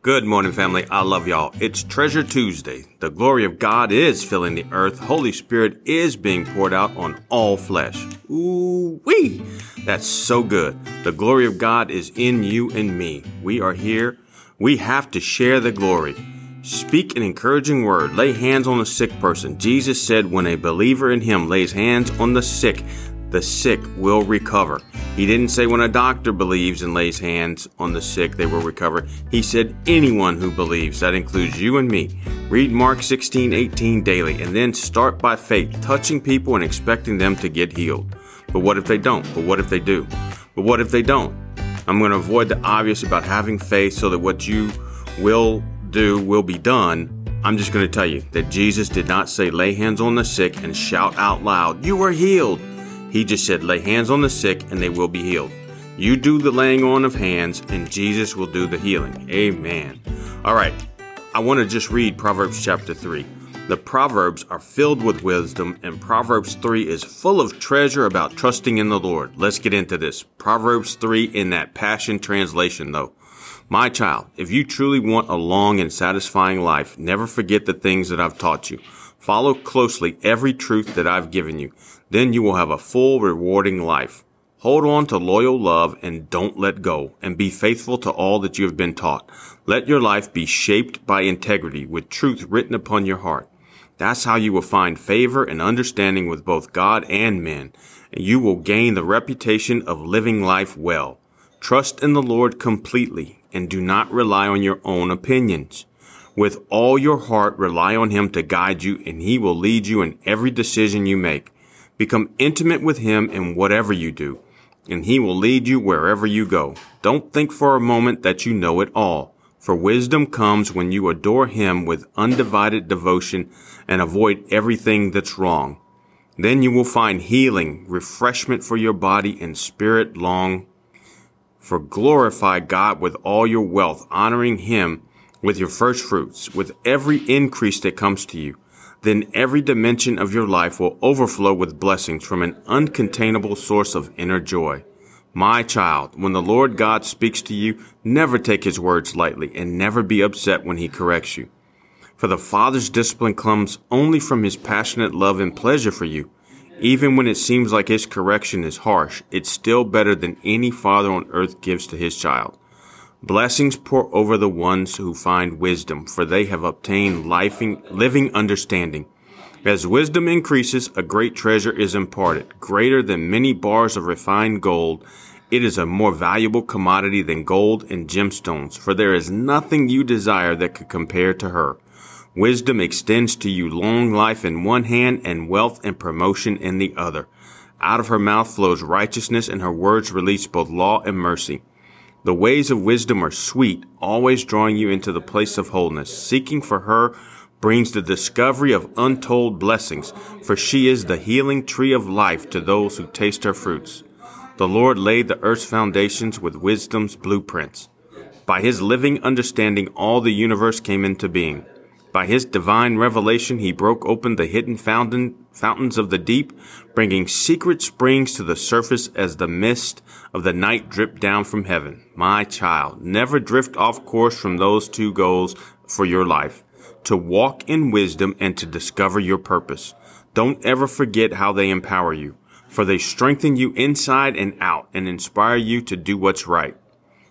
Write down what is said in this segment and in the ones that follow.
Good morning, family. I love y'all. It's Treasure Tuesday. The glory of God is filling the earth. Holy Spirit is being poured out on all flesh. Ooh wee! That's so good. The glory of God is in you and me. We are here. We have to share the glory. Speak an encouraging word. Lay hands on a sick person. Jesus said when a believer in him lays hands on the sick, the sick will recover. He didn't say when a doctor believes and lays hands on the sick, they will recover. He said anyone who believes. That includes you and me. Read Mark 16, 18 daily, and then start by faith, touching people and expecting them to get healed. But what if they don't? But what if they do? But what if they don't? I'm going to avoid the obvious about having faith so that what you will do will be done. I'm just going to tell you that Jesus did not say lay hands on the sick and shout out loud, You are healed. He just said, Lay hands on the sick and they will be healed. You do the laying on of hands and Jesus will do the healing. Amen. All right, I want to just read Proverbs chapter 3. The Proverbs are filled with wisdom, and Proverbs 3 is full of treasure about trusting in the Lord. Let's get into this. Proverbs 3 in that Passion Translation, though. My child, if you truly want a long and satisfying life, never forget the things that I've taught you. Follow closely every truth that I've given you. Then you will have a full, rewarding life. Hold on to loyal love and don't let go, and be faithful to all that you have been taught. Let your life be shaped by integrity with truth written upon your heart. That's how you will find favor and understanding with both God and men, and you will gain the reputation of living life well. Trust in the Lord completely and do not rely on your own opinions. With all your heart, rely on Him to guide you and He will lead you in every decision you make. Become intimate with Him in whatever you do, and He will lead you wherever you go. Don't think for a moment that you know it all, for wisdom comes when you adore Him with undivided devotion and avoid everything that's wrong. Then you will find healing, refreshment for your body and spirit long. For glorify God with all your wealth, honoring Him with your first fruits, with every increase that comes to you then every dimension of your life will overflow with blessings from an uncontainable source of inner joy. My child, when the Lord God speaks to you, never take his words lightly and never be upset when he corrects you. For the Father's discipline comes only from his passionate love and pleasure for you. Even when it seems like his correction is harsh, it's still better than any father on earth gives to his child. Blessings pour over the ones who find wisdom, for they have obtained living understanding. As wisdom increases, a great treasure is imparted, greater than many bars of refined gold. It is a more valuable commodity than gold and gemstones, for there is nothing you desire that could compare to her. Wisdom extends to you long life in one hand and wealth and promotion in the other. Out of her mouth flows righteousness and her words release both law and mercy. The ways of wisdom are sweet, always drawing you into the place of wholeness. Seeking for her brings the discovery of untold blessings, for she is the healing tree of life to those who taste her fruits. The Lord laid the earth's foundations with wisdom's blueprints. By his living understanding, all the universe came into being. By his divine revelation, he broke open the hidden fountain, fountains of the deep, bringing secret springs to the surface as the mist of the night dripped down from heaven. My child, never drift off course from those two goals for your life. To walk in wisdom and to discover your purpose. Don't ever forget how they empower you, for they strengthen you inside and out and inspire you to do what's right.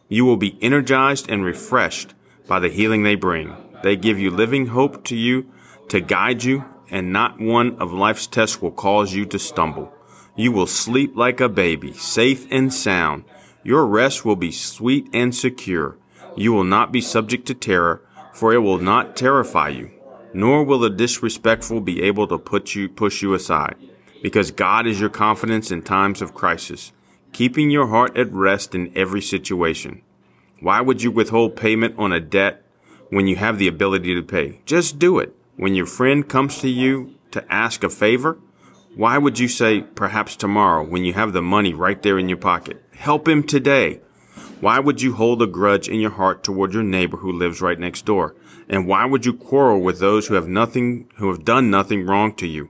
You will be energized and refreshed by the healing they bring. They give you living hope to you, to guide you, and not one of life's tests will cause you to stumble. You will sleep like a baby, safe and sound. Your rest will be sweet and secure. You will not be subject to terror, for it will not terrify you, nor will the disrespectful be able to put you, push you aside, because God is your confidence in times of crisis, keeping your heart at rest in every situation. Why would you withhold payment on a debt when you have the ability to pay. Just do it. When your friend comes to you to ask a favor, why would you say perhaps tomorrow when you have the money right there in your pocket? Help him today. Why would you hold a grudge in your heart toward your neighbor who lives right next door? And why would you quarrel with those who have nothing, who have done nothing wrong to you?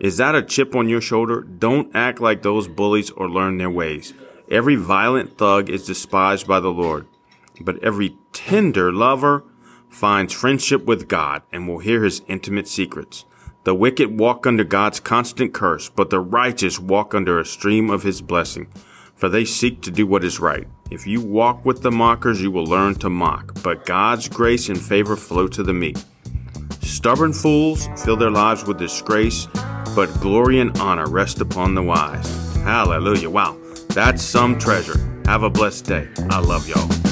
Is that a chip on your shoulder? Don't act like those bullies or learn their ways. Every violent thug is despised by the Lord. but every tender lover finds friendship with God and will hear his intimate secrets. The wicked walk under God's constant curse, but the righteous walk under a stream of his blessing, for they seek to do what is right. If you walk with the mockers, you will learn to mock, but God's grace and favor flow to the meek. Stubborn fools fill their lives with disgrace, but glory and honor rest upon the wise. Hallelujah. Wow, that's some treasure. Have a blessed day. I love y'all.